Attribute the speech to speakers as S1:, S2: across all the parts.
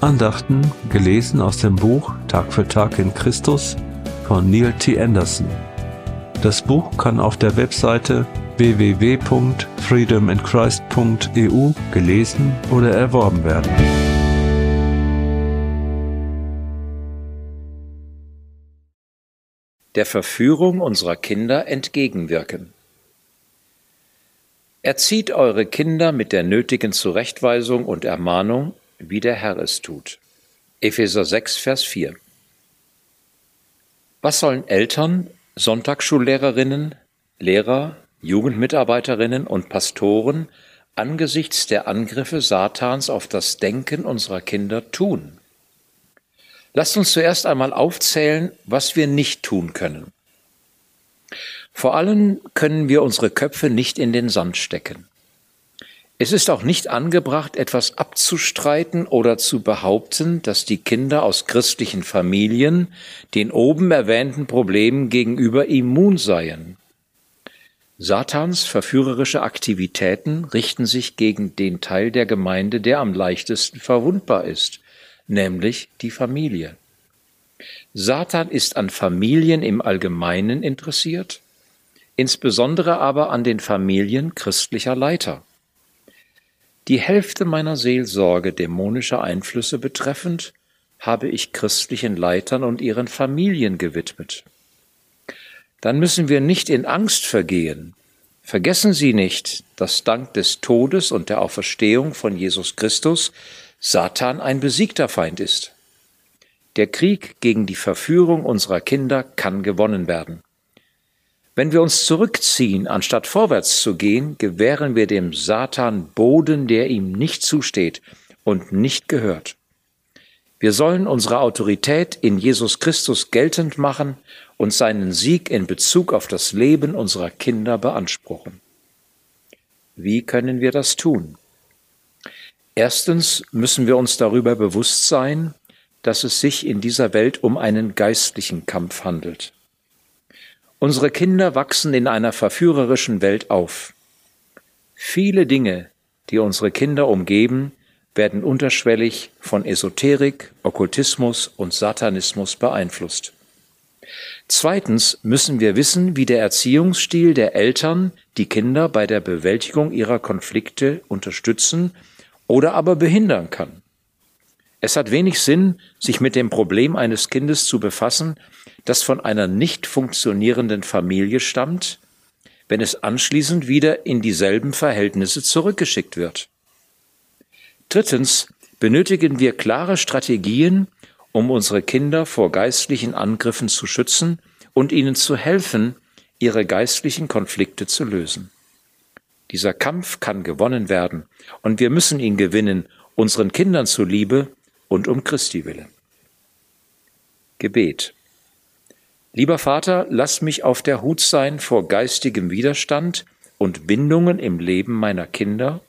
S1: Andachten gelesen aus dem Buch Tag für Tag in Christus von Neil T. Anderson. Das Buch kann auf der Webseite www.freedominchrist.eu gelesen oder erworben werden.
S2: Der Verführung unserer Kinder entgegenwirken. Erzieht eure Kinder mit der nötigen Zurechtweisung und Ermahnung, wie der Herr es tut. Epheser 6, Vers 4. Was sollen Eltern, Sonntagsschullehrerinnen, Lehrer, Jugendmitarbeiterinnen und Pastoren angesichts der Angriffe Satans auf das Denken unserer Kinder tun? Lasst uns zuerst einmal aufzählen, was wir nicht tun können. Vor allem können wir unsere Köpfe nicht in den Sand stecken. Es ist auch nicht angebracht, etwas abzustreiten oder zu behaupten, dass die Kinder aus christlichen Familien den oben erwähnten Problemen gegenüber immun seien. Satans verführerische Aktivitäten richten sich gegen den Teil der Gemeinde, der am leichtesten verwundbar ist, nämlich die Familie. Satan ist an Familien im Allgemeinen interessiert, insbesondere aber an den Familien christlicher Leiter. Die Hälfte meiner Seelsorge dämonischer Einflüsse betreffend habe ich christlichen Leitern und ihren Familien gewidmet. Dann müssen wir nicht in Angst vergehen. Vergessen Sie nicht, dass dank des Todes und der Auferstehung von Jesus Christus Satan ein besiegter Feind ist. Der Krieg gegen die Verführung unserer Kinder kann gewonnen werden. Wenn wir uns zurückziehen, anstatt vorwärts zu gehen, gewähren wir dem Satan Boden, der ihm nicht zusteht und nicht gehört. Wir sollen unsere Autorität in Jesus Christus geltend machen und seinen Sieg in Bezug auf das Leben unserer Kinder beanspruchen. Wie können wir das tun? Erstens müssen wir uns darüber bewusst sein, dass es sich in dieser Welt um einen geistlichen Kampf handelt. Unsere Kinder wachsen in einer verführerischen Welt auf. Viele Dinge, die unsere Kinder umgeben, werden unterschwellig von Esoterik, Okkultismus und Satanismus beeinflusst. Zweitens müssen wir wissen, wie der Erziehungsstil der Eltern die Kinder bei der Bewältigung ihrer Konflikte unterstützen oder aber behindern kann. Es hat wenig Sinn, sich mit dem Problem eines Kindes zu befassen, das von einer nicht funktionierenden Familie stammt, wenn es anschließend wieder in dieselben Verhältnisse zurückgeschickt wird. Drittens benötigen wir klare Strategien, um unsere Kinder vor geistlichen Angriffen zu schützen und ihnen zu helfen, ihre geistlichen Konflikte zu lösen. Dieser Kampf kann gewonnen werden, und wir müssen ihn gewinnen, unseren Kindern zuliebe und um Christi willen. Gebet. Lieber Vater, lass mich auf der Hut sein vor geistigem Widerstand und Bindungen im Leben meiner Kinder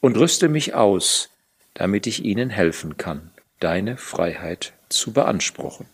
S2: und rüste mich aus, damit ich ihnen helfen kann, deine Freiheit zu beanspruchen.